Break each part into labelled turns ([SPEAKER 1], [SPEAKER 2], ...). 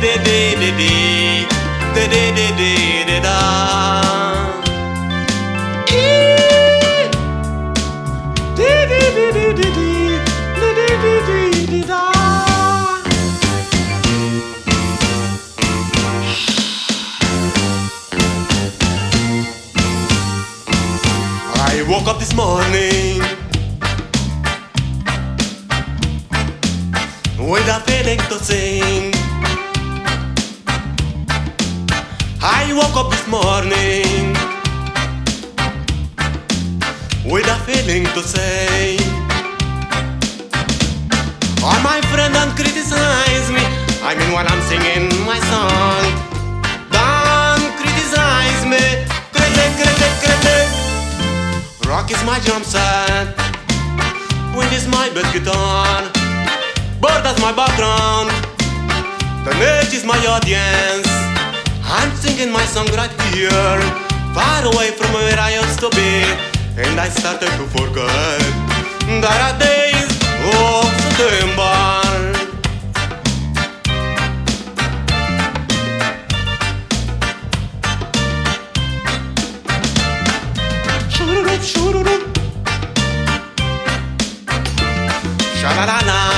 [SPEAKER 1] dee dee dee dee dee dee dee dee dee da. I woke up this morning with a feeling to sing. I woke up this morning with a feeling to say. All my friend don't criticize me. I mean while I'm singing my song. Don't criticize me. Critic, critic, critic. Rock is my drum set. Wind is my bass guitar. Bird is my background. The night is my audience. I'm singing my song right here, far away from where I used to be. And I started to forget that are days of September. Sha-la-la-la.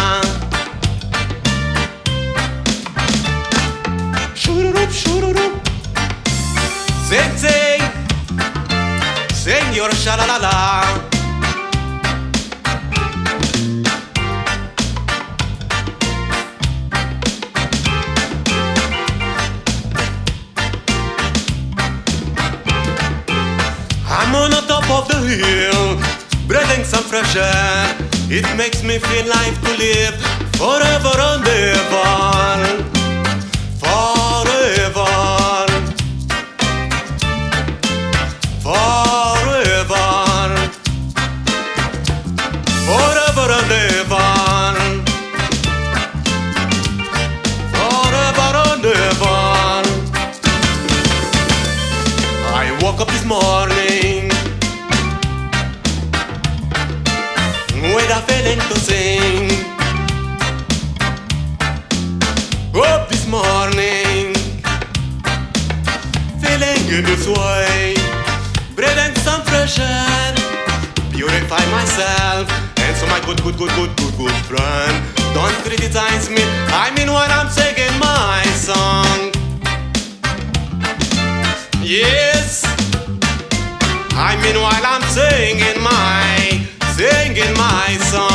[SPEAKER 1] Sing your sha-la-la-la. I'm on the top of the hill, breathing some fresh air. It makes me feel like to live forever and ever. Woke up this morning with a feeling to sing. Up this morning, feeling in this way, breathing some fresh air, purify myself, and so my good, good, good, good, good, good friend, don't criticize me. I mean when I'm singing my song. Yes, I mean while I'm singing my, singing my song.